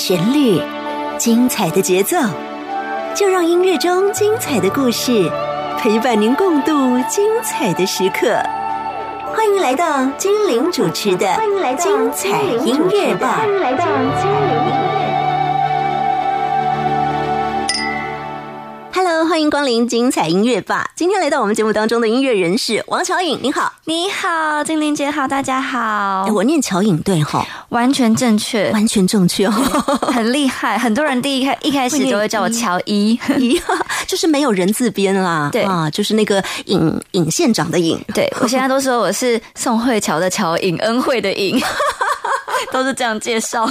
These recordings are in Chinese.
旋律，精彩的节奏，就让音乐中精彩的故事陪伴您共度精彩的时刻。欢迎来到精灵主持的《精彩音乐吧》。欢迎来到精灵。Hello，欢迎光临精彩音乐吧。今天来到我们节目当中的音乐人是王乔颖，你好，你好，精灵姐好，大家好。我念乔颖对哈，完全正确，完全正确哦，很厉害。很多人第一开一开始都会叫我乔伊，就是没有人字边啦，对啊，就是那个尹尹县长的尹。对我现在都说我是宋慧乔的乔，尹恩惠的尹。都是这样介绍。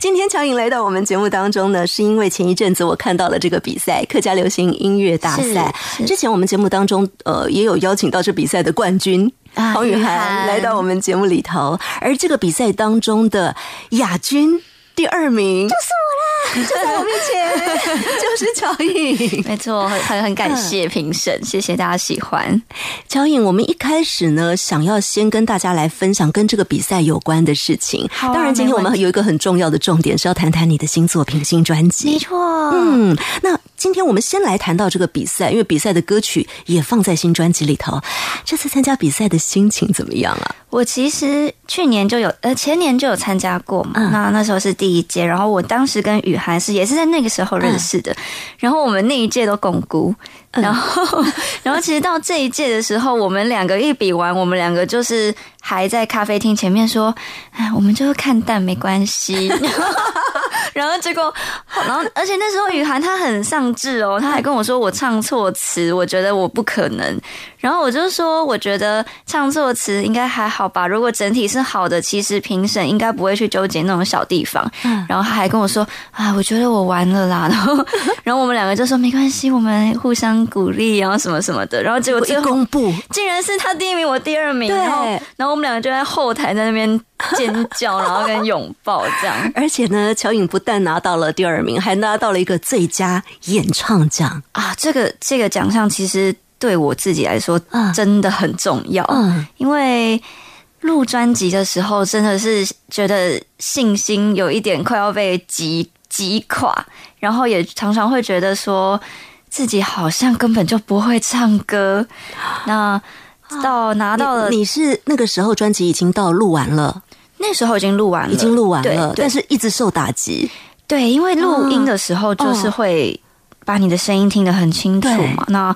今天乔颖来到我们节目当中呢，是因为前一阵子我看到了这个比赛——客家流行音乐大赛。之前我们节目当中，呃，也有邀请到这比赛的冠军 黄雨涵来到我们节目里头，而这个比赛当中的亚军。第二名就是我啦，就在我面前，就是乔颖。没错，很很感谢评审，谢谢大家喜欢乔颖。我们一开始呢，想要先跟大家来分享跟这个比赛有关的事情。当然，今天我们有一个很重要的重点是要谈谈你的新作品、新专辑。没错，嗯，那今天我们先来谈到这个比赛，因为比赛的歌曲也放在新专辑里头。这次参加比赛的心情怎么样啊？我其实去年就有，呃，前年就有参加过嘛。那那时候是第一届，然后我当时跟雨涵是也是在那个时候认识的。然后我们那一届都巩固，然后 然后其实到这一届的时候，我们两个一比完，我们两个就是还在咖啡厅前面说，哎，我们就会看淡没关系。然后结果，然后而且那时候雨涵她很上智哦，她还跟我说我唱错词，我觉得我不可能。然后我就说，我觉得唱错词应该还好吧。如果整体是好的，其实评审应该不会去纠结那种小地方。嗯然后他还跟我说啊，我觉得我完了啦。然后，然后我们两个就说没关系，我们互相鼓励，然后什么什么的。然后结果一公布，竟然是他第一名，我第二名。然后，然后我们两个就在后台在那边尖叫，然后跟拥抱这样。而且呢，乔颖不但拿到了第二名，还拿到了一个最佳演唱奖啊！这个这个奖项其实。对我自己来说，真的很重要。嗯，因为录专辑的时候，真的是觉得信心有一点快要被击击垮，然后也常常会觉得说自己好像根本就不会唱歌。那到拿到了，你是那个时候专辑已经到录完了，那时候已经录完了，已经录完了，但是一直受打击。对，因为录音的时候就是会把你的声音听得很清楚嘛。那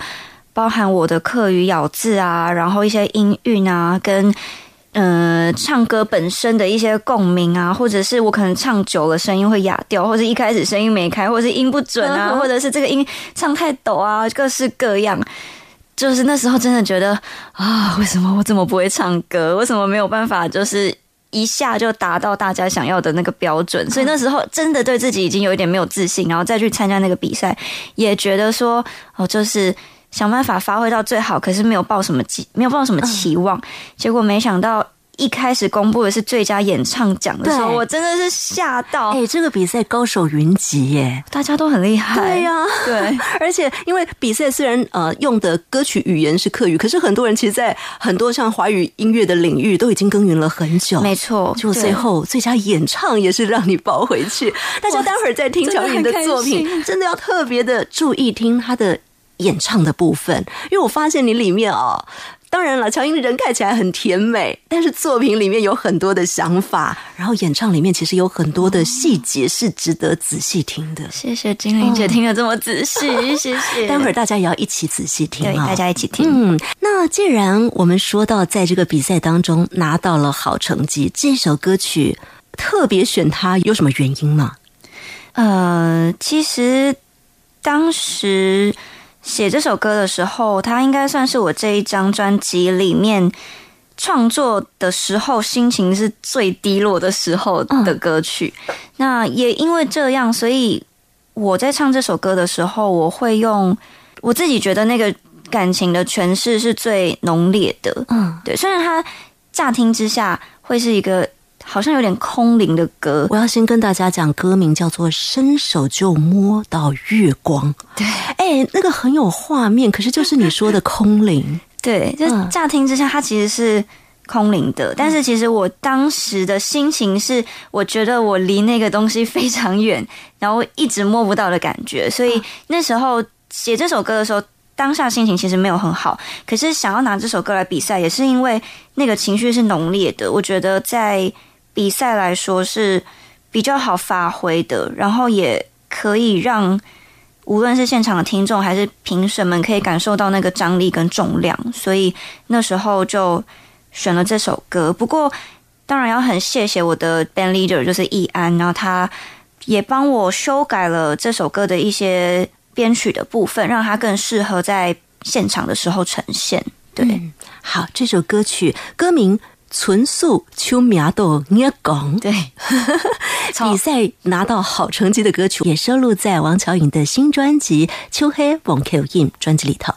包含我的课语咬字啊，然后一些音韵啊，跟呃唱歌本身的一些共鸣啊，或者是我可能唱久了声音会哑掉，或者一开始声音没开，或者是音不准啊，或者是这个音唱太抖啊，各式各样。就是那时候真的觉得啊，为什么我这么不会唱歌？为什么没有办法就是一下就达到大家想要的那个标准？所以那时候真的对自己已经有一点没有自信，然后再去参加那个比赛，也觉得说哦，就是。想办法发挥到最好，可是没有抱什么期，没有抱什么期望。结果没想到一开始公布的是最佳演唱奖的时候，我真的是吓到。哎，这个比赛高手云集耶，大家都很厉害。对呀，对。而且因为比赛虽然呃用的歌曲语言是客语，可是很多人其实，在很多像华语音乐的领域都已经耕耘了很久。没错，就最后最佳演唱也是让你抱回去。大家待会儿再听乔云的作品，真的要特别的注意听他的。演唱的部分，因为我发现你里面哦，当然了，乔英人看起来很甜美，但是作品里面有很多的想法，然后演唱里面其实有很多的细节是值得仔细听的。谢谢精灵姐听得这么仔细，谢谢。待会儿大家也要一起仔细听对，大家一起听。嗯，那既然我们说到在这个比赛当中拿到了好成绩，这首歌曲特别选它有什么原因吗？呃，其实当时。写这首歌的时候，它应该算是我这一张专辑里面创作的时候心情是最低落的时候的歌曲。那也因为这样，所以我在唱这首歌的时候，我会用我自己觉得那个感情的诠释是最浓烈的。嗯，对，虽然它乍听之下会是一个。好像有点空灵的歌，我要先跟大家讲，歌名叫做《伸手就摸到月光》。对，哎，那个很有画面，可是就是你说的空灵。对，就乍听之下，它其实是空灵的。但是其实我当时的心情是，我觉得我离那个东西非常远，然后一直摸不到的感觉。所以那时候写这首歌的时候，当下心情其实没有很好。可是想要拿这首歌来比赛，也是因为那个情绪是浓烈的。我觉得在比赛来说是比较好发挥的，然后也可以让。无论是现场的听众还是评审们，可以感受到那个张力跟重量，所以那时候就选了这首歌。不过，当然要很谢谢我的 band leader，就是易安，然后他也帮我修改了这首歌的一些编曲的部分，让它更适合在现场的时候呈现。对，好，这首歌曲歌名。纯素秋苗豆捏拱，对，比赛拿到好成绩的歌曲也收录在王乔颖的新专辑《秋黑王 Q In》专辑里头。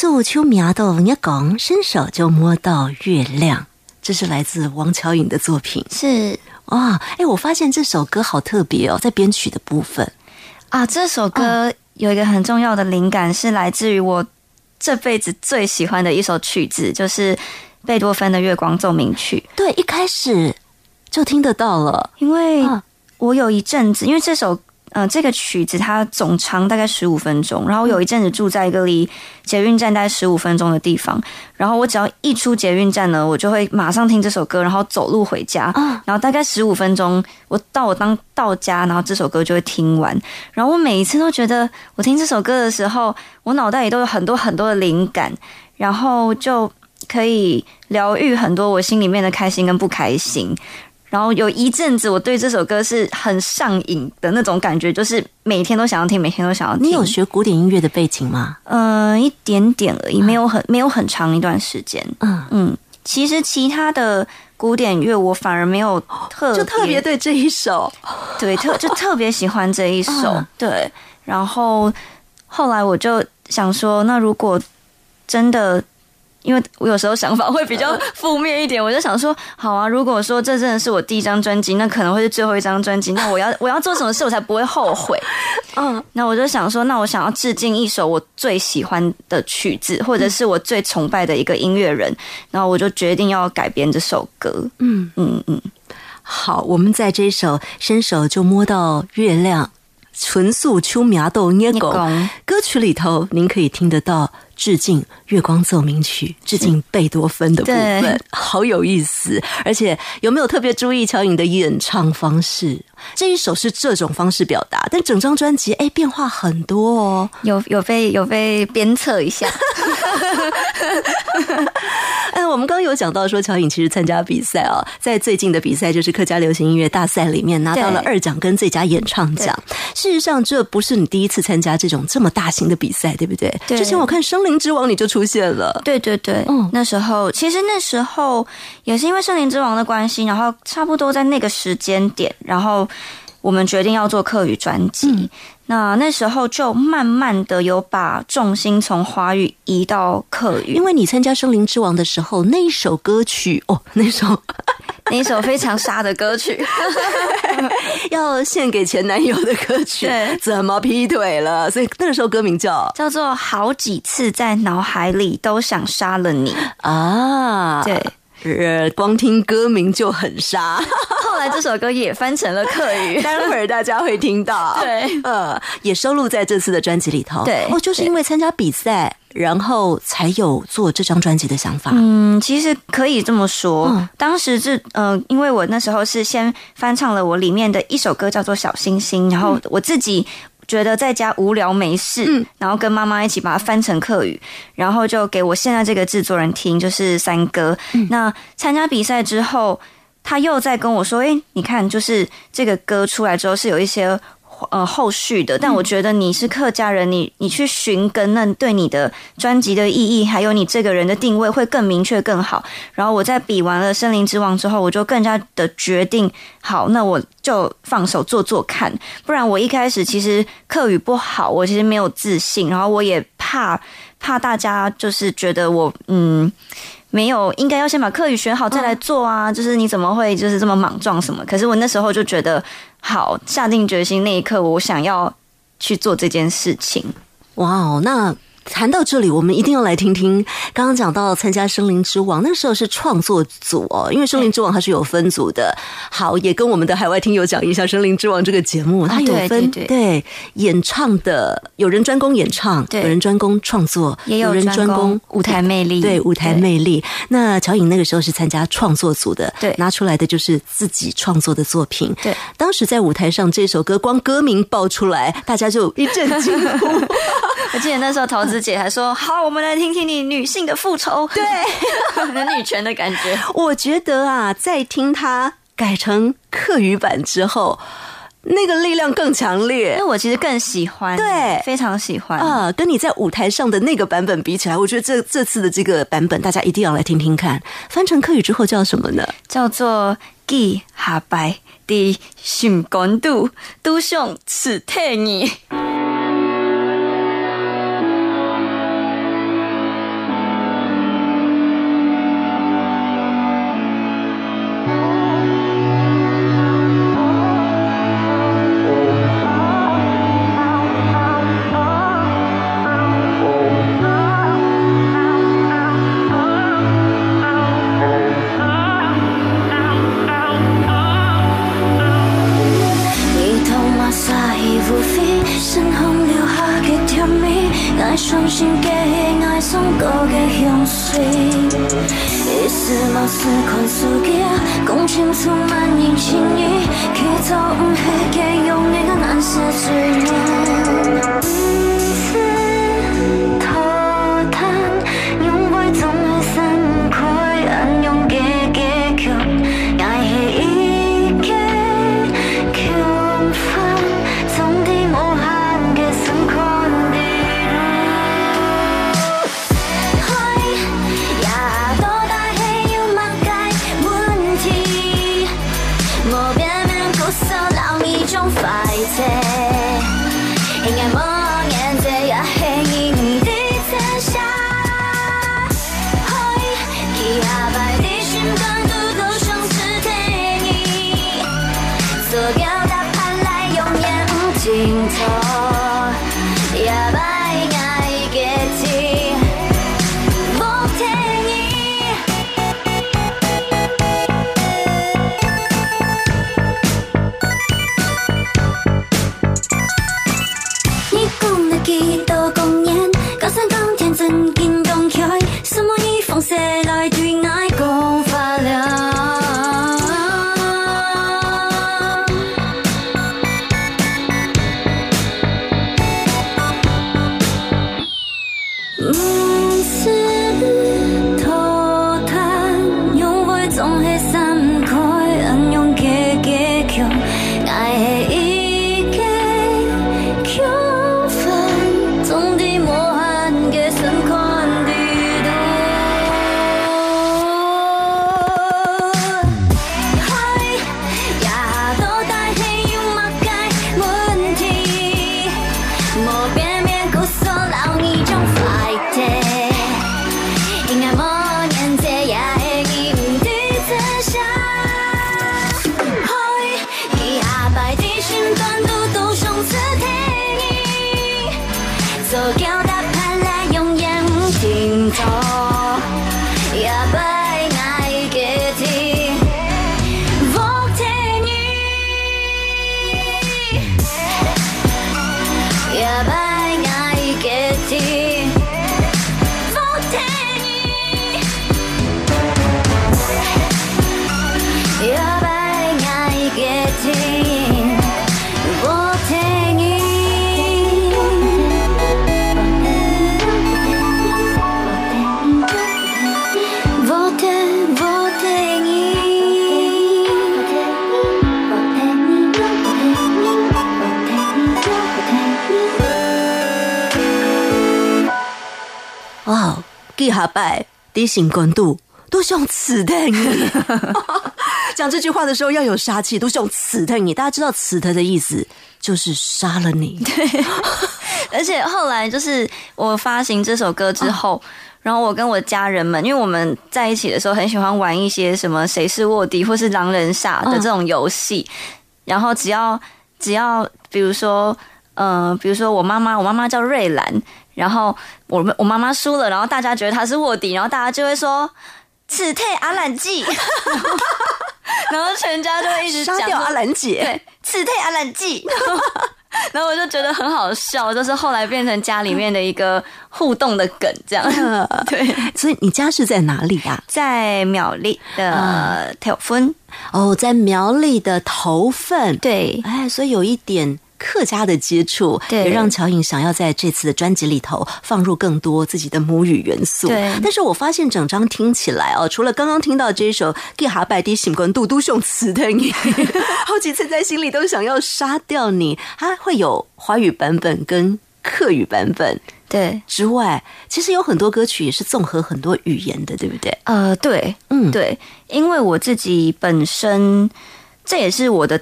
素秋苗的人家讲，伸手就摸到月亮，这是来自王乔颖的作品。是哇，哎，我发现这首歌好特别哦，在编曲的部分啊，这首歌有一个很重要的灵感是来自于我这辈子最喜欢的一首曲子，就是贝多芬的《月光奏鸣曲》。对，一开始就听得到了，因为我有一阵子，因为这首。嗯，这个曲子它总长大概十五分钟，然后有一阵子住在一个离捷运站大概十五分钟的地方，然后我只要一出捷运站呢，我就会马上听这首歌，然后走路回家，然后大概十五分钟，我到我当到家，然后这首歌就会听完，然后我每一次都觉得我听这首歌的时候，我脑袋里都有很多很多的灵感，然后就可以疗愈很多我心里面的开心跟不开心。然后有一阵子，我对这首歌是很上瘾的那种感觉，就是每天都想要听，每天都想要听。你有学古典音乐的背景吗？嗯，一点点而已，没有很没有很长一段时间。嗯嗯，其实其他的古典乐我反而没有特就特别对这一首，对特就特别喜欢这一首。对，然后后来我就想说，那如果真的。因为我有时候想法会比较负面一点，我就想说，好啊，如果说这真的是我第一张专辑，那可能会是最后一张专辑，那我要 我要做什么事我才不会后悔？嗯，那我就想说，那我想要致敬一首我最喜欢的曲子，或者是我最崇拜的一个音乐人，然后我就决定要改编这首歌。嗯嗯嗯，好，我们在这首伸手就摸到月亮，纯素秋苗豆捏狗歌曲里头，您可以听得到。致敬《月光奏鸣曲》，致敬贝多芬的部分，好有意思。而且有没有特别注意乔颖的演唱方式？这一首是这种方式表达，但整张专辑哎变化很多哦，有有被有被鞭策一下。哎，我们刚刚有讲到说，乔颖其实参加比赛啊，在最近的比赛就是客家流行音乐大赛里面拿到了二奖跟最佳演唱奖。事实上，这不是你第一次参加这种这么大型的比赛，对不对？之前我看《生灵》。之王你就出现了，对对对，嗯，那时候其实那时候也是因为《圣灵之王》的关系，然后差不多在那个时间点，然后我们决定要做客语专辑。那那时候就慢慢的有把重心从华语移到客语，因为你参加《森林之王》的时候，那一首歌曲哦，那首 那一首非常沙的歌曲，要献给前男友的歌曲，怎么劈腿了？所以那个时候歌名叫？叫做好几次在脑海里都想杀了你。啊，对。呃，光听歌名就很杀。后来这首歌也翻成了客语，待会儿大家会听到。对，呃，也收录在这次的专辑里头。对，哦，就是因为参加比赛，然后才有做这张专辑的想法。嗯，其实可以这么说。当时是呃，因为我那时候是先翻唱了我里面的一首歌，叫做《小星星》，然后我自己。觉得在家无聊没事，然后跟妈妈一起把它翻成客语，然后就给我现在这个制作人听，就是三哥。那参加比赛之后，他又在跟我说：“哎，你看，就是这个歌出来之后是有一些。”呃，后续的，但我觉得你是客家人，你你去寻根，那对你的专辑的意义，还有你这个人的定位会更明确更好。然后我在比完了《森林之王》之后，我就更加的决定，好，那我就放手做做看。不然我一开始其实客语不好，我其实没有自信，然后我也怕怕大家就是觉得我嗯。没有，应该要先把课语学好再来做啊！就是你怎么会就是这么莽撞什么？可是我那时候就觉得，好，下定决心那一刻，我想要去做这件事情。哇哦，那。谈到这里，我们一定要来听听刚刚讲到参加《森林之王》那时候是创作组哦，因为《森林之王》它是有分组的。好，也跟我们的海外听友讲一下《森林之王》这个节目，它有分对演唱的，有人专攻演唱，有人专攻创作，也有人专攻舞台魅力，对舞台魅力。那乔颖那个时候是参加创作组的，对，拿出来的就是自己创作的作品。对，当时在舞台上这首歌，光歌名爆出来，大家就一阵惊呼。我记得那时候桃子。姐还说好，我们来听听你女性的复仇，对，女权的感觉。我觉得啊，在听它改成客语版之后，那个力量更强烈。因为我其实更喜欢，对，非常喜欢啊。跟你在舞台上的那个版本比起来，我觉得这这次的这个版本，大家一定要来听听看。翻成客语之后叫什么呢？叫做“记下白的心感度，都想此替你”。地下拜低行关度都是用刺的你。讲这句话的时候要有杀气，都是用刺的你。大家知道刺的的意思就是杀了你。对，而且后来就是我发行这首歌之后，然后我跟我家人们，因为我们在一起的时候很喜欢玩一些什么谁是卧底或是狼人杀的这种游戏，然后只要只要比如说，嗯，比如说我妈妈，我妈妈叫瑞兰。然后我们我妈妈输了，然后大家觉得他是卧底，然后大家就会说“此退阿兰记”，然后全家就会一直杀掉阿兰姐，对，“此退阿兰记”，然后我就觉得很好笑，就是后来变成家里面的一个互动的梗，这样。对，所以你家是在哪里啊？在苗栗的头份哦，在苗栗的头份，对，哎，所以有一点。客家的接触，也让乔颖想要在这次的专辑里头放入更多自己的母语元素。对，但是我发现整张听起来哦，除了刚刚听到这一首《给哈拜迪醒关杜都雄词的你》，好几次在心里都想要杀掉你。它会有华语版本跟客语版本，对之外，其实有很多歌曲也是综合很多语言的，对不对？呃，对，嗯，对，因为我自己本身，这也是我的。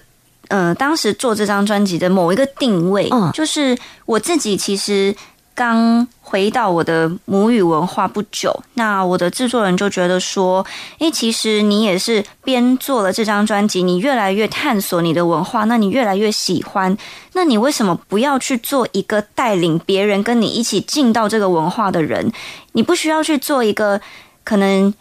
呃，当时做这张专辑的某一个定位，嗯，就是我自己其实刚回到我的母语文化不久，那我的制作人就觉得说，诶，其实你也是边做了这张专辑，你越来越探索你的文化，那你越来越喜欢，那你为什么不要去做一个带领别人跟你一起进到这个文化的人？你不需要去做一个可能。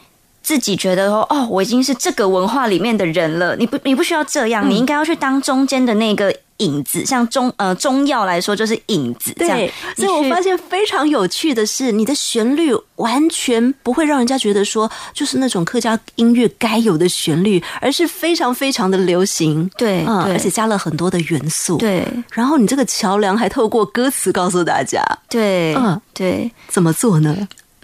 自己觉得说哦，我已经是这个文化里面的人了。你不，你不需要这样，你应该要去当中间的那个影子，像中呃中药来说就是影子。对，所以我发现非常有趣的是，你的旋律完全不会让人家觉得说就是那种客家音乐该有的旋律，而是非常非常的流行。对，嗯，而且加了很多的元素。对，然后你这个桥梁还透过歌词告诉大家，对，嗯，对，怎么做呢？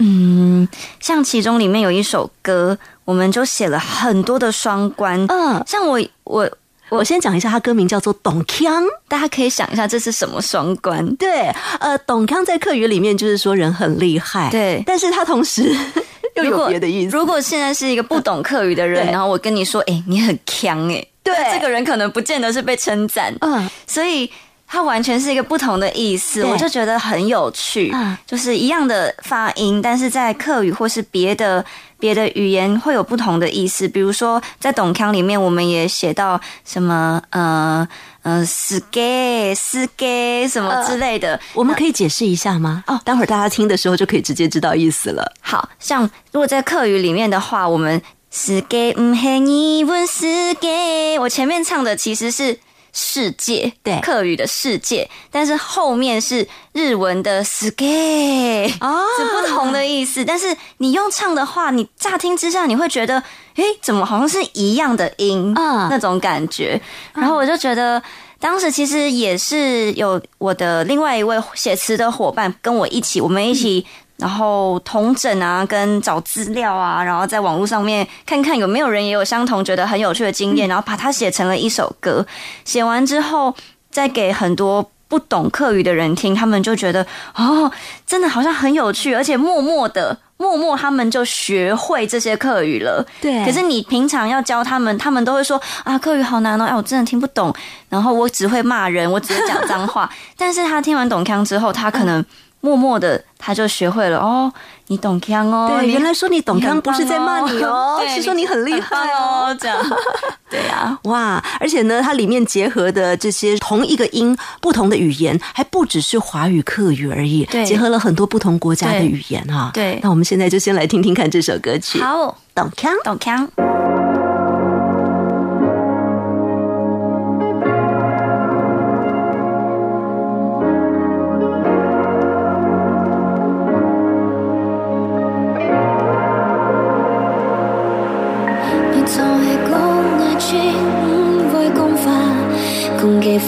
嗯，像其中里面有一首歌，我们就写了很多的双关。嗯，像我我我先讲一下，他歌名叫做《董康》，大家可以想一下这是什么双关？对，呃，董康在客语里面就是说人很厉害，对，但是他同时 又有别的意思。如果现在是一个不懂客语的人，然后我跟你说，哎，你很强，哎，对，这个人可能不见得是被称赞，嗯，所以。它完全是一个不同的意思，我就觉得很有趣。就是一样的发音，但是在客语或是别的别的语言会有不同的意思。比如说在董腔里面，我们也写到什么呃呃死给死给什么之类的，我们可以解释一下吗？哦，待会儿大家听的时候就可以直接知道意思了。好像如果在客语里面的话，我们死给唔黑你问死给，我前面唱的其实是。世界对客语的世界，但是后面是日文的 “ski” 哦，是不同的意思。但是你用唱的话，你乍听之下你会觉得，诶，怎么好像是一样的音啊？那种感觉。然后我就觉得，当时其实也是有我的另外一位写词的伙伴跟我一起，我们一起。然后同整啊，跟找资料啊，然后在网络上面看看有没有人也有相同觉得很有趣的经验，然后把它写成了一首歌。写完之后，再给很多不懂客语的人听，他们就觉得哦，真的好像很有趣，而且默默的，默默他们就学会这些课语了。对。可是你平常要教他们，他们都会说啊，课语好难哦，哎，我真的听不懂。然后我只会骂人，我只会讲脏话。但是他听完懂腔之后，他可能。默默的，他就学会了哦。你懂腔哦，对，原来说你懂腔不是在骂你哦，是说你很厉害哦，这样。对啊，哇！而且呢，它里面结合的这些同一个音，不同的语言，还不只是华语、客语而已，对，结合了很多不同国家的语言哈。对，那我们现在就先来听听看这首歌曲。好，懂腔，懂腔。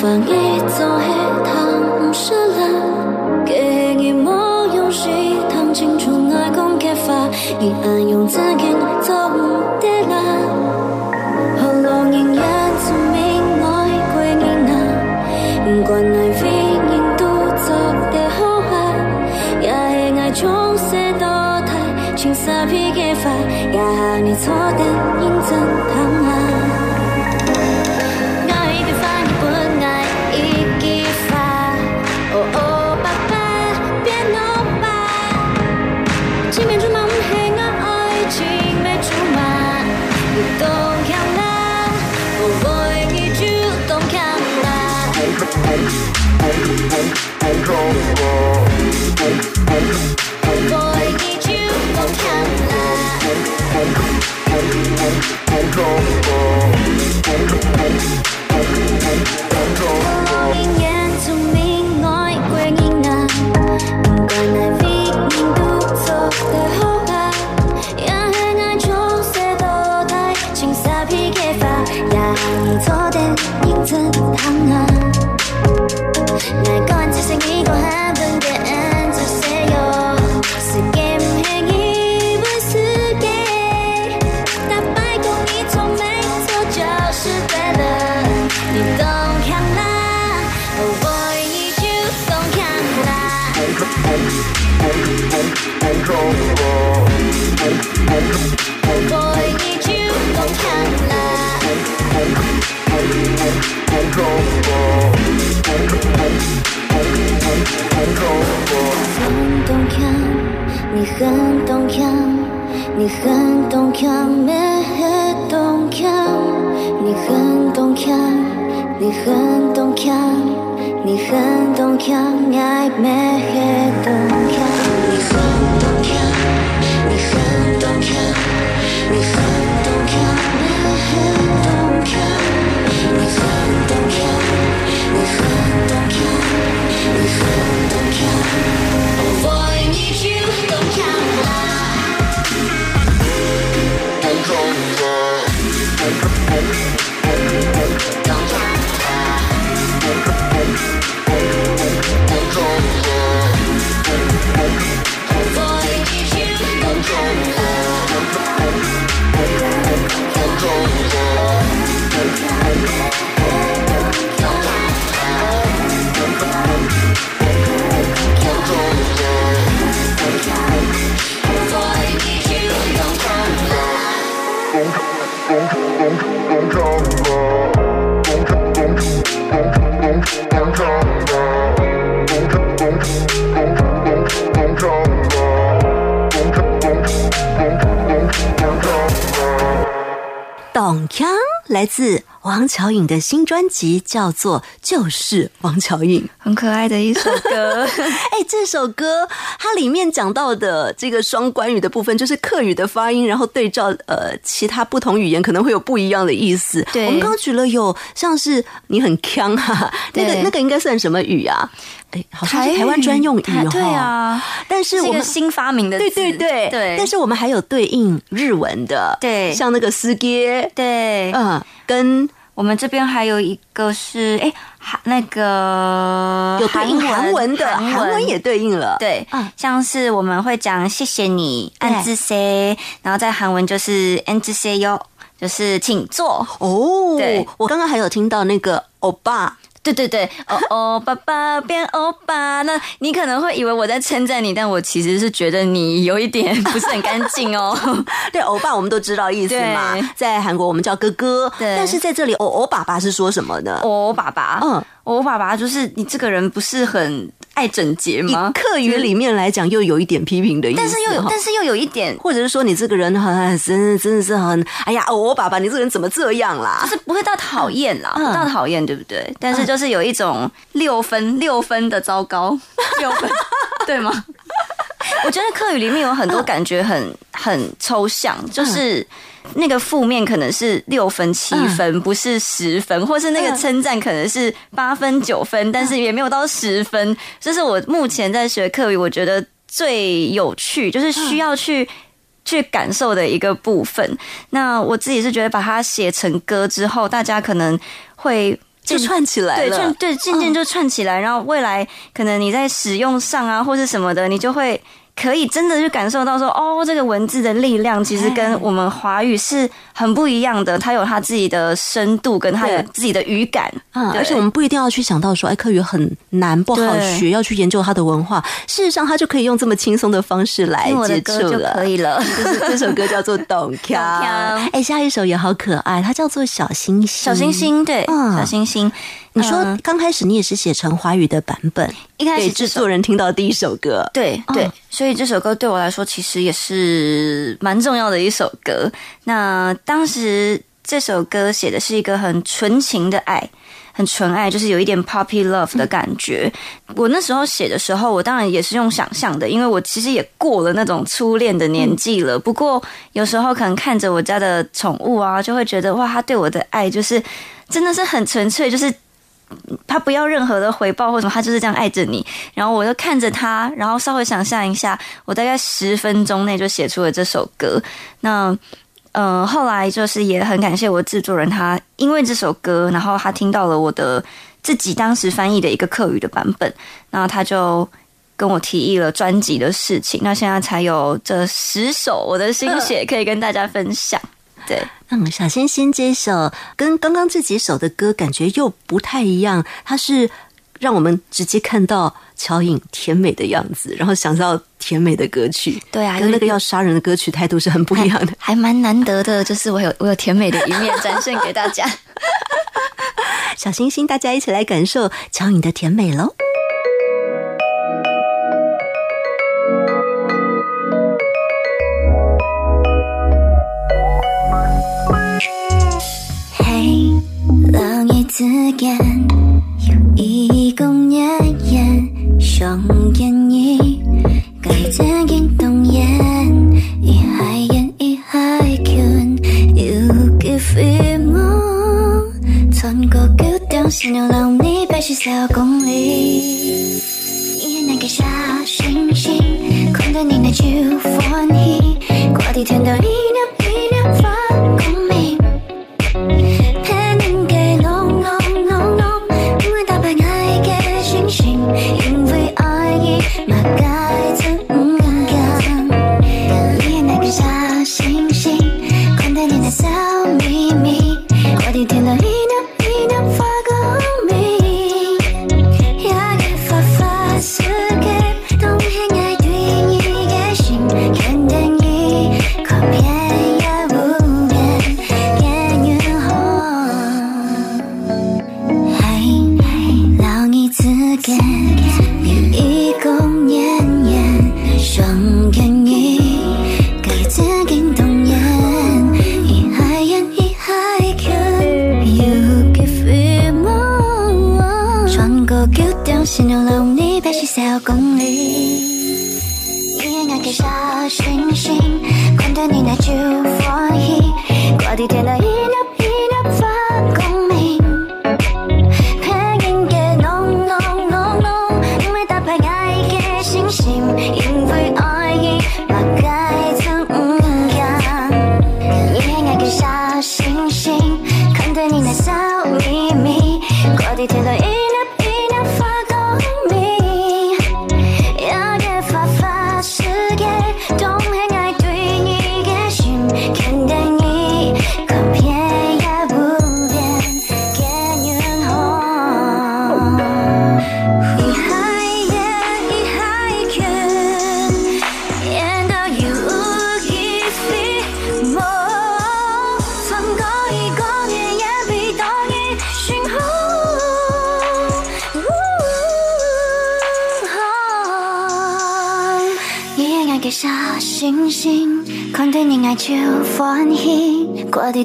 给放一走黑糖是了，给你莫用心谈清楚爱共开发，你暗涌在 boy, did you vocabulary? 来自王乔颖的新专辑叫做《就是王乔颖》，很可爱的一首歌。哎，这首歌它里面讲到的这个双关语的部分，就是客语的发音，然后对照呃其他不同语言可能会有不一样的意思。对，我们刚举了有像是你很强哈，那个那个应该算什么语啊？哎，好像是台湾专用语哈。对啊，但是我们新发明的，对对对对。但是我们还有对应日文的，对，像那个司机，对，嗯，跟。我们这边还有一个是，哎，韩那个有对应韩文的，韩文。也对应了，对，像是我们会讲谢谢你，安之 say，然后在韩文就是安之 say 哟，就是请坐。哦。对，我刚刚还有听到那个欧巴。对对对，哦哦，爸爸变欧巴，那你可能会以为我在称赞你，但我其实是觉得你有一点 不是很干净哦。对，欧巴我们都知道意思嘛，在韩国我们叫哥哥，但是在这里，欧欧爸爸是说什么呢？欧爸爸，嗯，欧爸爸就是你这个人不是很。爱整洁吗？客语里面来讲，又有一点批评的意思，但是又有，但是又有一点，或者是说你这个人很真真的是很，哎呀，我爸爸，你这个人怎么这样啦？就是不会到讨厌啦，不到讨厌，对不对？但是就是有一种六分六分的糟糕，六分，对吗？我觉得课语里面有很多感觉很很抽象，就是。那个负面可能是六分七分，不是十分，或是那个称赞可能是八分九分，但是也没有到十分。这是我目前在学课语，我觉得最有趣，就是需要去去感受的一个部分。那我自己是觉得，把它写成歌之后，大家可能会就串起来了，对，对，渐渐就串起来。然后未来可能你在使用上啊，或是什么的，你就会。可以真的去感受到说，哦，这个文字的力量其实跟我们华语是很不一样的，它有它自己的深度，跟它有自己的语感。嗯，而且我们不一定要去想到说，哎，课语很难不好学，要去研究它的文化。事实上，它就可以用这么轻松的方式来接触了，可以了。就是 这首歌叫做《董强》，哎，下一首也好可爱，它叫做《小星星》。小星星，对，小星星。你说刚开始你也是写成华语的版本，一开始制作人听到第一首歌，对对，所以这首歌对我来说其实也是蛮重要的一首歌。那当时这首歌写的是一个很纯情的爱，很纯爱，就是有一点 puppy love 的感觉。我那时候写的时候，我当然也是用想象的，因为我其实也过了那种初恋的年纪了。不过有时候可能看着我家的宠物啊，就会觉得哇，他对我的爱就是真的是很纯粹，就是。他不要任何的回报或什么，他就是这样爱着你。然后我就看着他，然后稍微想象一下，我大概十分钟内就写出了这首歌。那嗯，后来就是也很感谢我制作人，他因为这首歌，然后他听到了我的自己当时翻译的一个客语的版本，然后他就跟我提议了专辑的事情。那现在才有这十首我的心血可以跟大家分享。对，嗯，小星星这首跟刚刚这几首的歌感觉又不太一样，它是让我们直接看到乔颖甜美的样子，然后想到甜美的歌曲。对啊，跟那个要杀人的歌曲态度是很不一样的，还蛮难得的，就是我有我有甜美的一面展现给大家。小星星，大家一起来感受乔颖的甜美喽。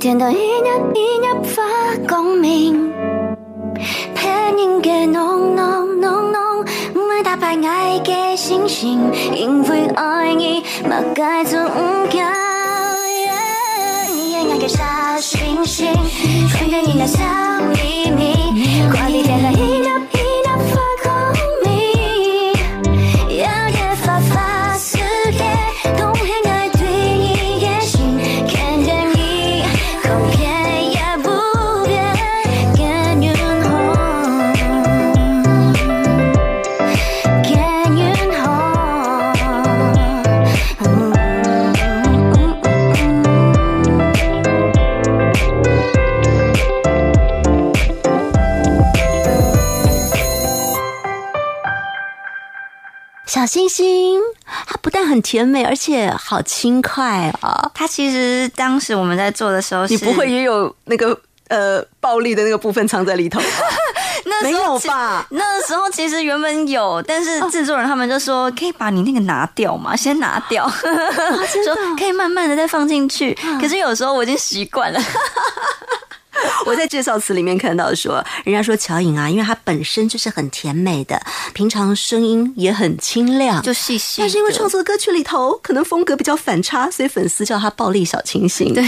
天的一甜美，而且好轻快啊！它其实当时我们在做的时候，你不会也有那个呃暴力的那个部分藏在里头 那时候其有吧？那时候其实原本有，但是制作人他们就说可以把你那个拿掉嘛，先拿掉，说可以慢慢的再放进去。可是有时候我已经习惯了，我在介绍词里面看到说，人家说乔颖啊，因为她本身就是很甜美的，平常声音也很清亮，就细细。但是因为创作歌曲里头可能风格比较反差，所以粉丝叫她暴力小清新。对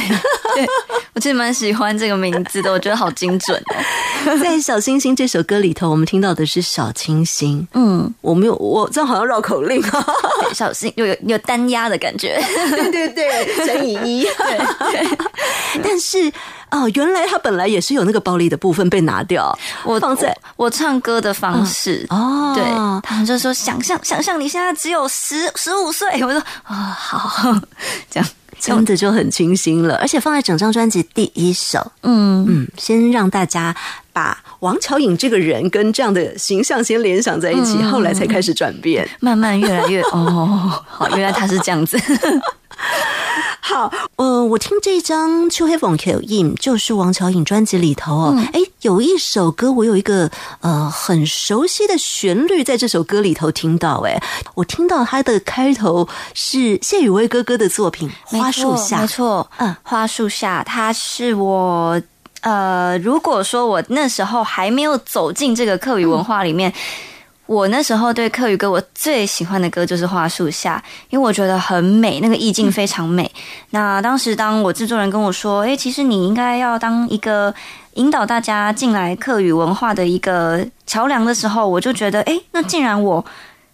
对，我其实蛮喜欢这个名字的，我觉得好精准哦。在《小星星》这首歌里头，我们听到的是小清新。嗯，我没有，我这样好像绕口令啊！小心有有有单压的感觉。对 对对，乘以一。但是哦，原来他本来也是有那个暴力的部分被拿掉，我放在我唱歌的方式哦。对他们就说想象想象你现在只有十十五岁，我说啊、好，这样真的就很清新了，而且放在整张专辑第一首，嗯。嗯，先让大家把王乔颖这个人跟这样的形象先联想在一起，后来才开始转变。慢慢越来越哦，好，原来他是这样子。好，呃，我听这张《秋黑风 Q 印》就是王乔颖专辑里头哦，哎、有一首歌，我有一个呃很熟悉的旋律，在这首歌里头听到，哎，我听到它的开头是谢宇威哥哥的作品《花树下没》，错，嗯花树下，它是我呃，如果说我那时候还没有走进这个客语文化里面。我那时候对客语歌，我最喜欢的歌就是《花树下》，因为我觉得很美，那个意境非常美。那当时当我制作人跟我说：“诶，其实你应该要当一个引导大家进来客语文化的一个桥梁的时候，我就觉得，诶，那既然我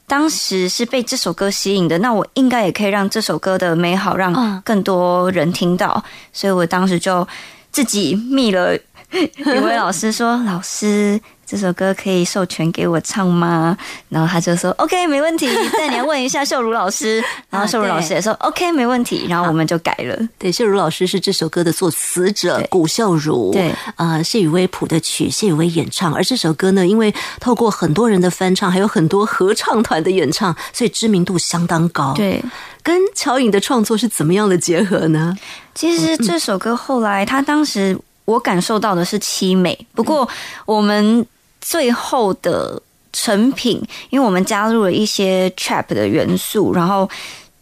当时是被这首歌吸引的，那我应该也可以让这首歌的美好让嗯更多人听到。所以我当时就自己密了 一位老师说：“老师，这首歌可以授权给我唱吗？”然后他就说：“OK，没问题。”但你要问一下秀如老师。然后秀如老师也说：“OK，没问题。”然后我们就改了。对，秀如老师是这首歌的作词者，古秀如。对，呃，谢雨薇谱的曲，谢雨薇演唱。而这首歌呢，因为透过很多人的翻唱，还有很多合唱团的演唱，所以知名度相当高。，对，跟乔颖的创作是怎么样的结合呢？其实这首歌后来，他当时我感受到的是凄美，不过我们最后的成品，因为我们加入了一些 trap 的元素，然后。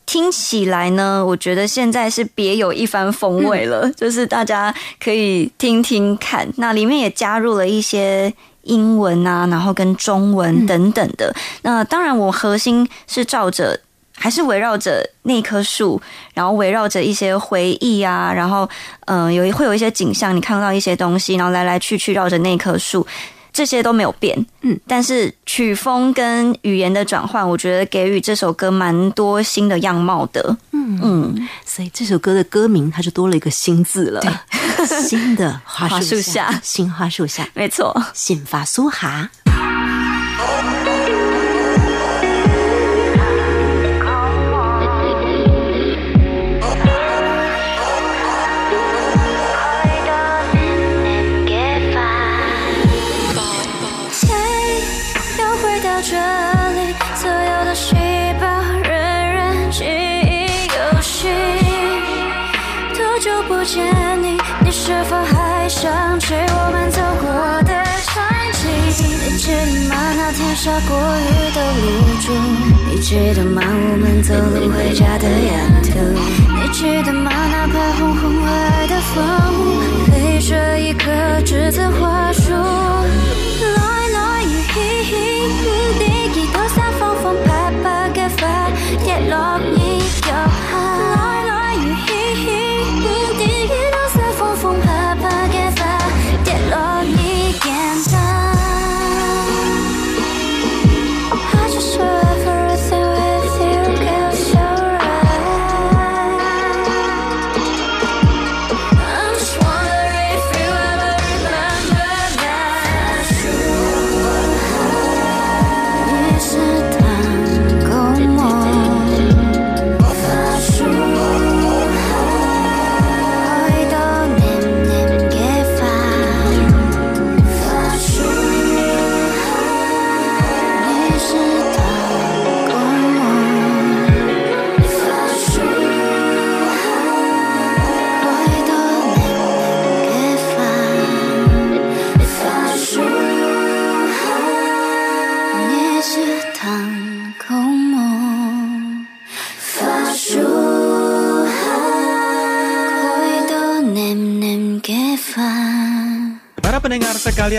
听起来呢，我觉得现在是别有一番风味了，就是大家可以听听看。那里面也加入了一些英文啊，然后跟中文等等的。那当然，我核心是照着，还是围绕着那棵树，然后围绕着一些回忆啊，然后嗯，有会有一些景象，你看到一些东西，然后来来去去绕着那棵树。这些都没有变，嗯，但是曲风跟语言的转换，我觉得给予这首歌蛮多新的样貌的，嗯。嗯，所以这首歌的歌名它就多了一个“新”字了，新的花树下，新花树下，没错，新发苏哈。想起我们走过的场景，你记得吗？那天下过雨的路中，你记得吗？我们走路回家的沿途，你记得吗？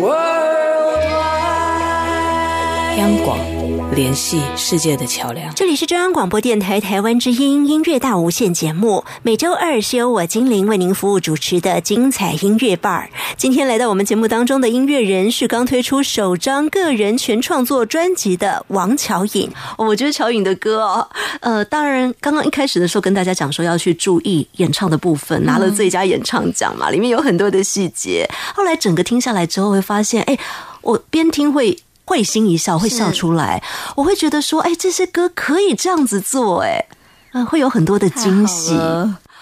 RTI。央广联系世界的桥梁。这里是中央广播电台台湾之音音乐大无限节目，每周二是由我精灵为您服务主持的精彩音乐吧。今天来到我们节目当中的音乐人是刚推出首张个人全创作专辑的王乔颖。我觉得乔颖的歌哦，呃，当然刚刚一开始的时候跟大家讲说要去注意演唱的部分，拿了最佳演唱奖嘛，里面有很多的细节。后来整个听下来之后，会发现，哎，我边听会。会心一笑，会笑出来。我会觉得说，哎，这些歌可以这样子做，哎，嗯，会有很多的惊喜。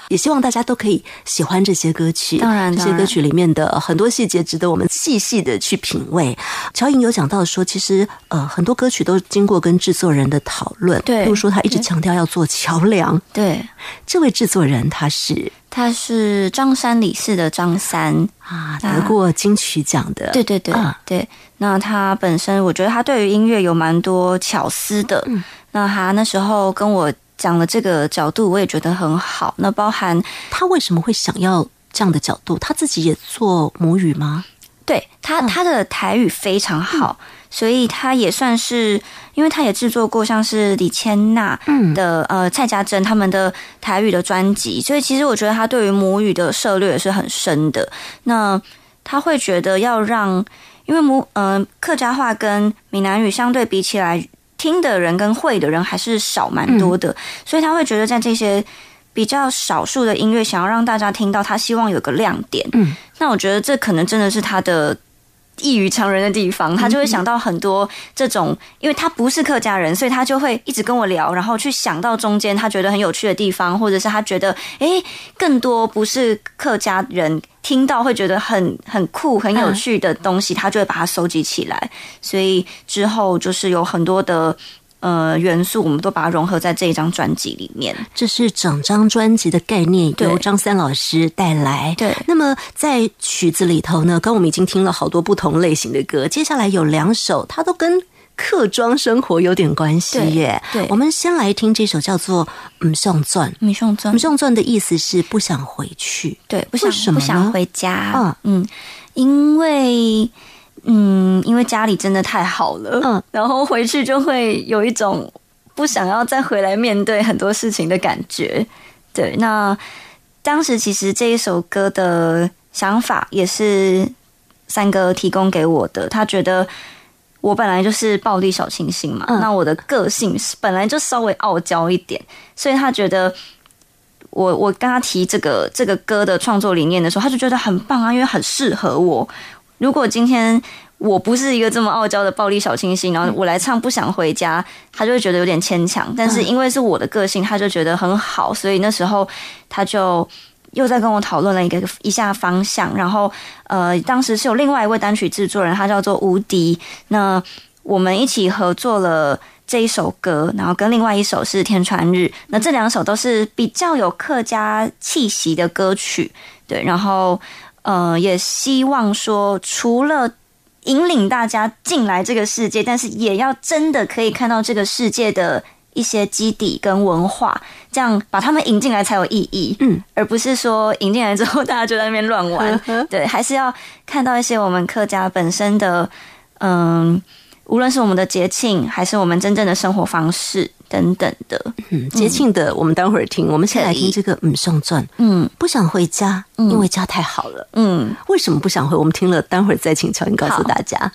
也希望大家都可以喜欢这些歌曲。当然，这些歌曲里面的很多细节值得我们细细的去品味。乔颖有讲到说，其实呃，很多歌曲都经过跟制作人的讨论。对，比如说他一直强调要做桥梁。对，这位制作人他是他是张三李四的张三啊，得过金曲奖的。对对对对。那他本身，我觉得他对于音乐有蛮多巧思的。嗯，那他那时候跟我。讲了这个角度，我也觉得很好。那包含他为什么会想要这样的角度？他自己也做母语吗？对他，他的台语非常好，所以他也算是，因为他也制作过像是李千娜的呃蔡家珍他们的台语的专辑，所以其实我觉得他对于母语的涉略也是很深的。那他会觉得要让，因为母嗯客家话跟闽南语相对比起来。听的人跟会的人还是少蛮多的，所以他会觉得在这些比较少数的音乐，想要让大家听到，他希望有个亮点。嗯，那我觉得这可能真的是他的异于常人的地方，他就会想到很多这种，因为他不是客家人，所以他就会一直跟我聊，然后去想到中间他觉得很有趣的地方，或者是他觉得诶更多不是客家人听到会觉得很很酷、很有趣的东西，他就会把它收集起来。所以之后就是有很多的呃元素，我们都把它融合在这一张专辑里面。这是整张专辑的概念，由张三老师带来。对那么在曲子里头呢，刚我们已经听了好多不同类型的歌，接下来有两首，它都跟客庄生活有点关系耶。对我们先来听这首叫做《嗯上钻》。米宋尊嗯上钻的意思是不想回去。对，不想什么不想回家。嗯嗯因为嗯，因为家里真的太好了，嗯，然后回去就会有一种不想要再回来面对很多事情的感觉。对，那当时其实这一首歌的想法也是三哥提供给我的，他觉得。我本来就是暴力小清新嘛，嗯那我的个性是本来就稍微傲娇一点，所以他觉得我我跟他提这个这个歌的创作理念的时候，他就觉得很棒啊，因为很适合我。如果今天我不是一个这么傲娇的暴力小清新，然后我来唱不想回家，他就会觉得有点牵强。但是因为是我的个性，他就觉得很好，所以那时候他就又在跟我讨论了一个一下方向。然后呃，当时是有另外一位单曲制作人，他叫做无敌。那我们一起合作了。这一首歌，然后跟另外一首是《天川日》，那这两首都是比较有客家气息的歌曲，对，然后呃，也希望说，除了引领大家进来这个世界，但是也要真的可以看到这个世界的一些基底跟文化，这样把他们引进来才有意义，嗯，而不是说引进来之后大家就在那边乱玩，对，还是要看到一些我们客家本身的，嗯。无论是我们的节庆，还是我们真正的生活方式等等的，嗯，节庆的我们待会儿听，我们先来听这个《嗯上钻》。嗯不想回家，因为家太好了。嗯，为什么不想回？我们听了，待会儿再请乔英告诉大家。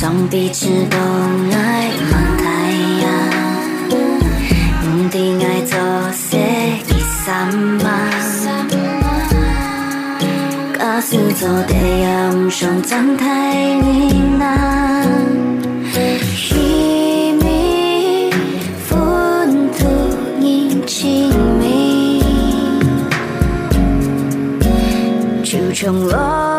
將彼此都愛問題呀。唔定愛做些嘅什麼，假使做地也唔想真太你難。一米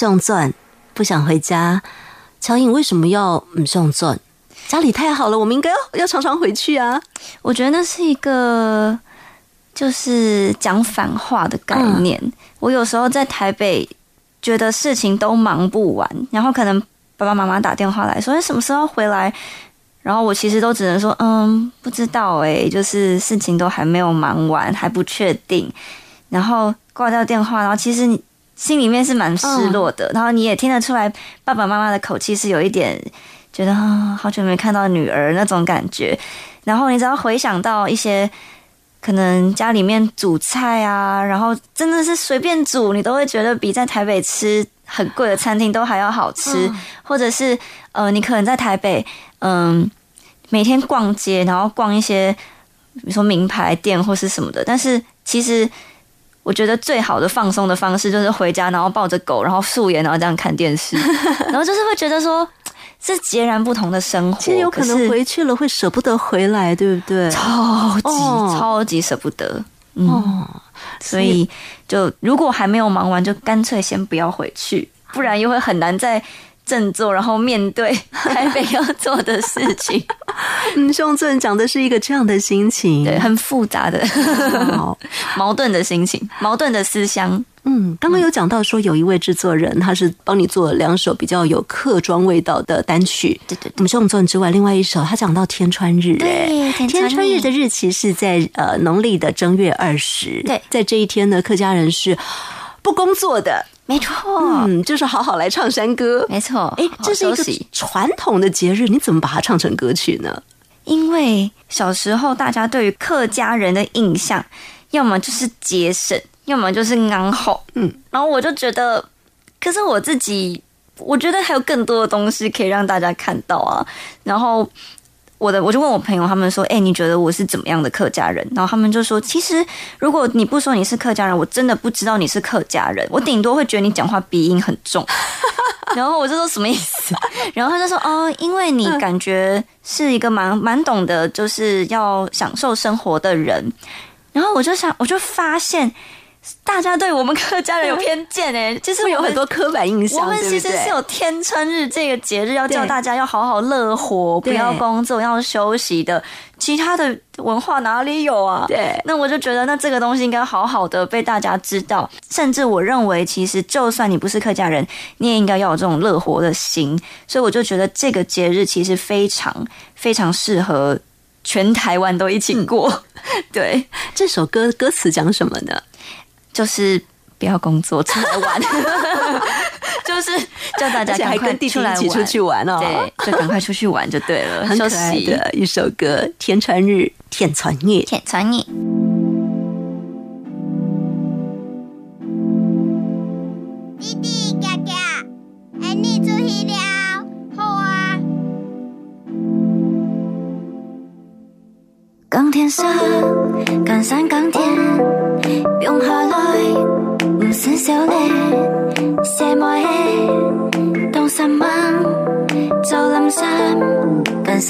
唔想转，不想回家。乔颖为什么要唔想转？家里太好了，我们应该要要常常回去啊。我觉得那是一个就是讲反话的概念。我有时候在台北，觉得事情都忙不完，然后可能爸爸妈妈打电话来说：“哎，什么时候回来？”然后我其实都只能说：“嗯，不知道诶、就是事情都还没有忙完，还不确定。”然后挂掉电话，然后其实你心里面是蛮失落的，然后你也听得出来爸爸妈妈的口气是有一点觉得啊，好久没看到女儿那种感觉。然后你只要回想到一些可能家里面煮菜啊，然后真的是随便煮，你都会觉得比在台北吃很贵的餐厅都还要好吃，或者是呃，你可能在台北，嗯、每天逛街，然后逛一些比如说名牌店或是什么的，但是其实。我觉得最好的放松的方式就是回家，然后抱着狗，然后素颜，然后这样看电视，然后就是会觉得说是截然不同的生活。其实有可能回去了会舍不得回来，对不对？超级、哦超级舍不得，嗯，哦，所以就如果还没有忙完，就干脆先不要回去，不然又会很难再振作，然后面对 台北要做的事情，嗯，兄正讲的是一个这样的心情，对，很复杂的好。矛盾的心情，矛盾的思乡。嗯，刚刚有讲到说有一位制作人，他是帮你做了两首比较有客庄味道的单曲。对对我们兄正之外，另外一首他讲到天川日，哎对天川日天川日的日期是在呃农历的正月二十。对在这一天呢，客家人是不工作的，没错，嗯，就是好好来唱山歌。没错。哎，这是一个传统的节日，你怎么把它唱成歌曲呢？因为小时候大家对于客家人的印象，要么就是节省，要么就是安好，嗯，然后我就觉得，可是我自己，我觉得还有更多的东西可以让大家看到啊。然后我的，我就问我朋友，他们说：“哎、你觉得我是怎么样的客家人？”然后他们就说：“其实如果你不说你是客家人，我真的不知道你是客家人，我顶多会觉得你讲话鼻音很重。”然后我就说什么意思？然后他就说哦，因为你感觉是一个蛮蛮懂得，就是要享受生活的人。然后我就想，我就发现大家对我们客家人有偏见哎，就是会有很多刻板印象，我们其实是有天春日这个节日，要叫大家要好好乐活，不要工作，要休息的。其他的文化哪里有啊？对那我就觉得，那这个东西应该好好的被大家知道。甚至我认为，其实就算你不是客家人，你也应该要有这种乐活的心。所以我就觉得这个节日其实非常非常适合全台湾都一起过。对，这首歌歌词讲什么呢？就是不要工作，出来玩，就是叫大家赶快出来一起出去玩哦，对，就赶快出去玩就对了，休 很可爱息。的一首歌《天川日天传夜》。天传你，弟弟哥哥，哎，你出去了？好啊。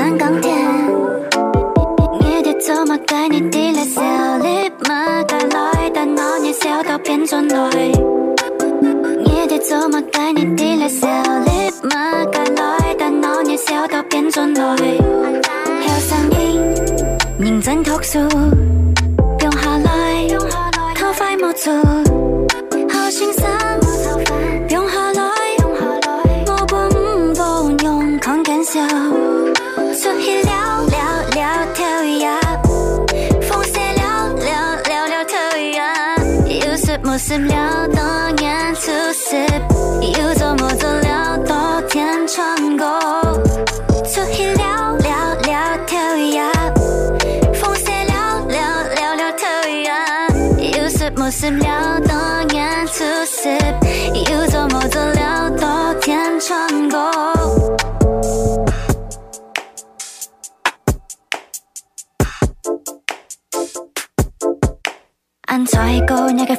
港山港田。你的做乜計你啲嚟笑你乜計來，但我你笑到變轉來。你的做乜計你啲嚟笑你乜計來，但我你笑到變轉來。有聲音。認真讀書，用下來，偷快冇做，好先生，十秒当年初十，又怎么走了多天穿过？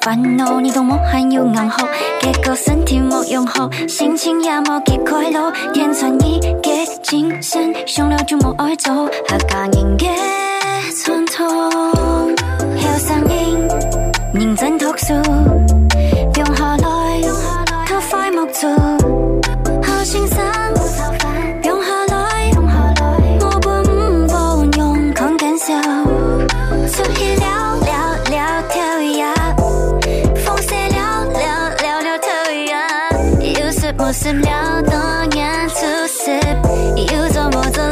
烦恼，你都莫还有暗号，结果身体莫用好，心情也莫极快乐，天穿衣嘅精神，想了就莫爱做，客家人嘅传统，有声音认真读书，用下来他快木做，好。先生是聊当年初十，又怎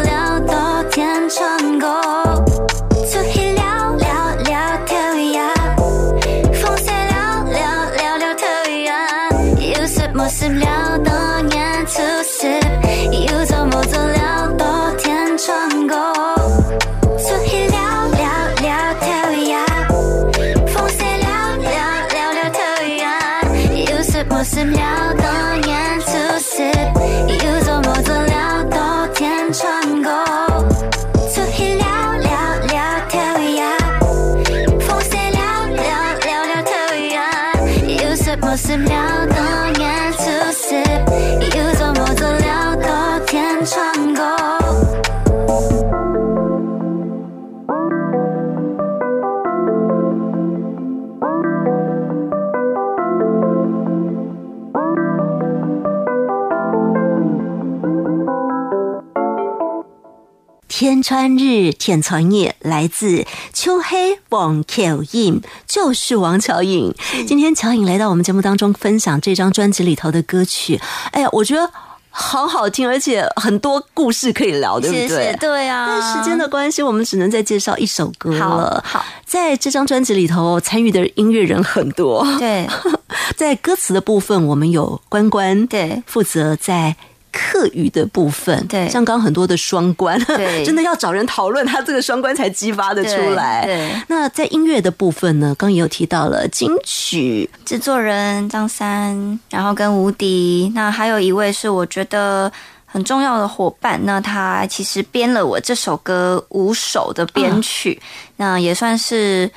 天穿日，天穿夜，来自秋黑王乔颖，就是王乔颖。今天乔颖来到我们节目当中，分享这张专辑里头的歌曲。哎呀，我觉得好好听，而且很多故事可以聊，对不对？谢谢，对啊。但时间的关系，我们只能再介绍一首歌了。好，在这张专辑里头，参与的音乐人很多。对，在歌词的部分，我们有关关，对，负责在。客语的部分，对，像刚很多的双关，对，真的要找人讨论，他这个双关才激发的出来。对，那在音乐的部分呢，刚也有提到了金曲制作人张三，然后跟吴迪，那还有一位是我觉得很重要的伙伴，那他其实编了我这首歌五首的编曲，嗯、那也算是。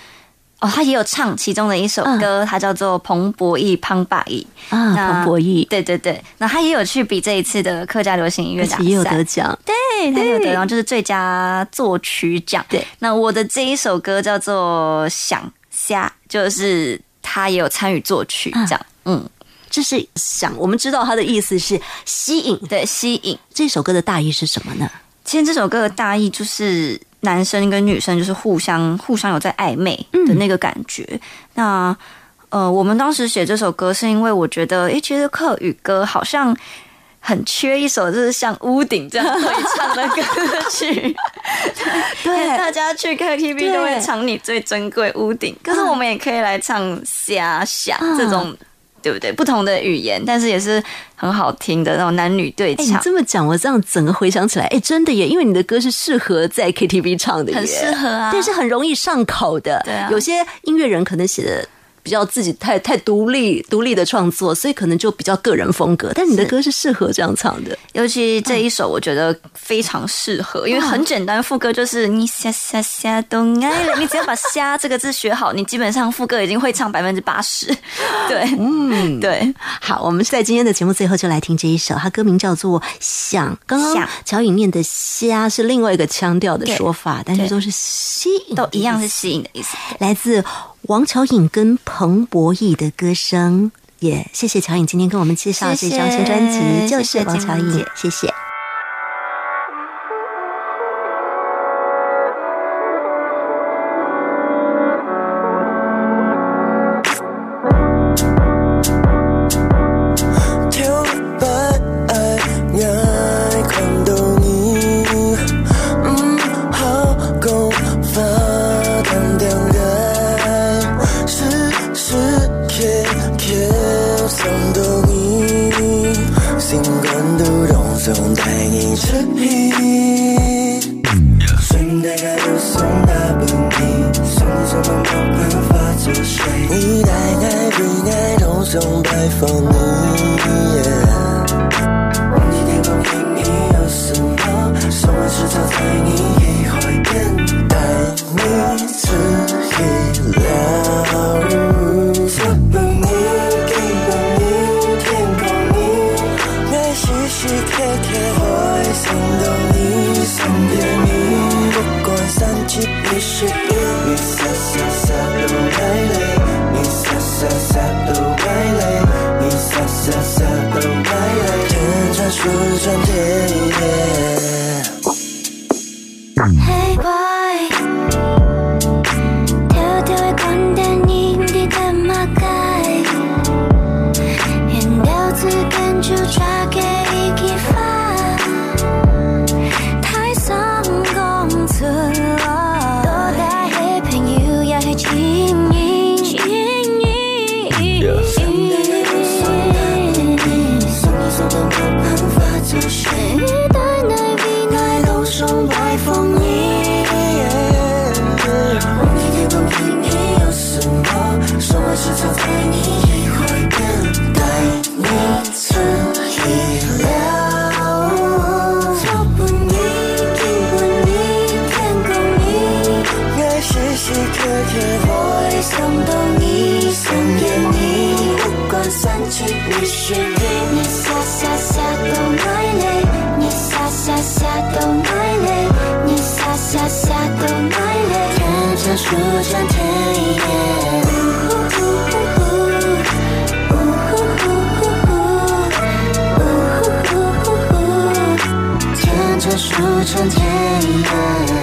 哦，他也有唱其中的一首歌，嗯、叫做《彭博义胖爸义》啊，彭博义，对对对，那他也有去比这一次的客家流行音乐大赛，也有得奖，对，他有得奖，就是最佳作曲奖。对，那我的这一首歌叫做《想虾》，就是他也有参与作曲，这样，嗯，就是想，我们知道他的意思是吸引，对，吸引。这首歌的大意是什么呢？其实这首歌的大意就是。男生跟女生就是互相互相有在暧昧的那个感觉。嗯、那呃，我们当时写这首歌是因为我觉得，诶，觉得客语歌好像很缺一首就是像屋顶这样会唱的歌曲。对，大家去 KTV 都会唱你最珍贵屋顶，可是我们也可以来唱虾虾这种。对不对？不同的语言，但是也是很好听的那种男女对唱。哎，你这么讲，我这样整个回想起来，哎，真的耶！因为你的歌是适合在 KTV 唱的耶，很适合啊，但是很容易上口的。对啊，有些音乐人可能写的比较自己太太独立、独立的创作，所以可能就比较个人风格。但你的歌是适合这样唱的，尤其这一首，我觉得非常适合，因为很简单，副歌就是你虾虾虾都爱了，你只要把“虾”这个字学好，你基本上副歌已经会唱百分之八十。对，嗯，对。好，我们在今天的节目最后就来听这一首，它歌名叫做《想》。刚刚乔颖念的“虾”是另外一个腔调的说法，但是都是吸引，都一样是吸引的意思。来自王乔颖跟彭博义的歌声，也谢谢乔颖今天跟我们介绍这张新专辑，就是王乔颖，谢谢。可是我也想逗你，想给你。不管算计，你是对你下下下都爱泪，你下下下都爱泪，你下下下都爱累。天长树长天一夜。树成天一叶。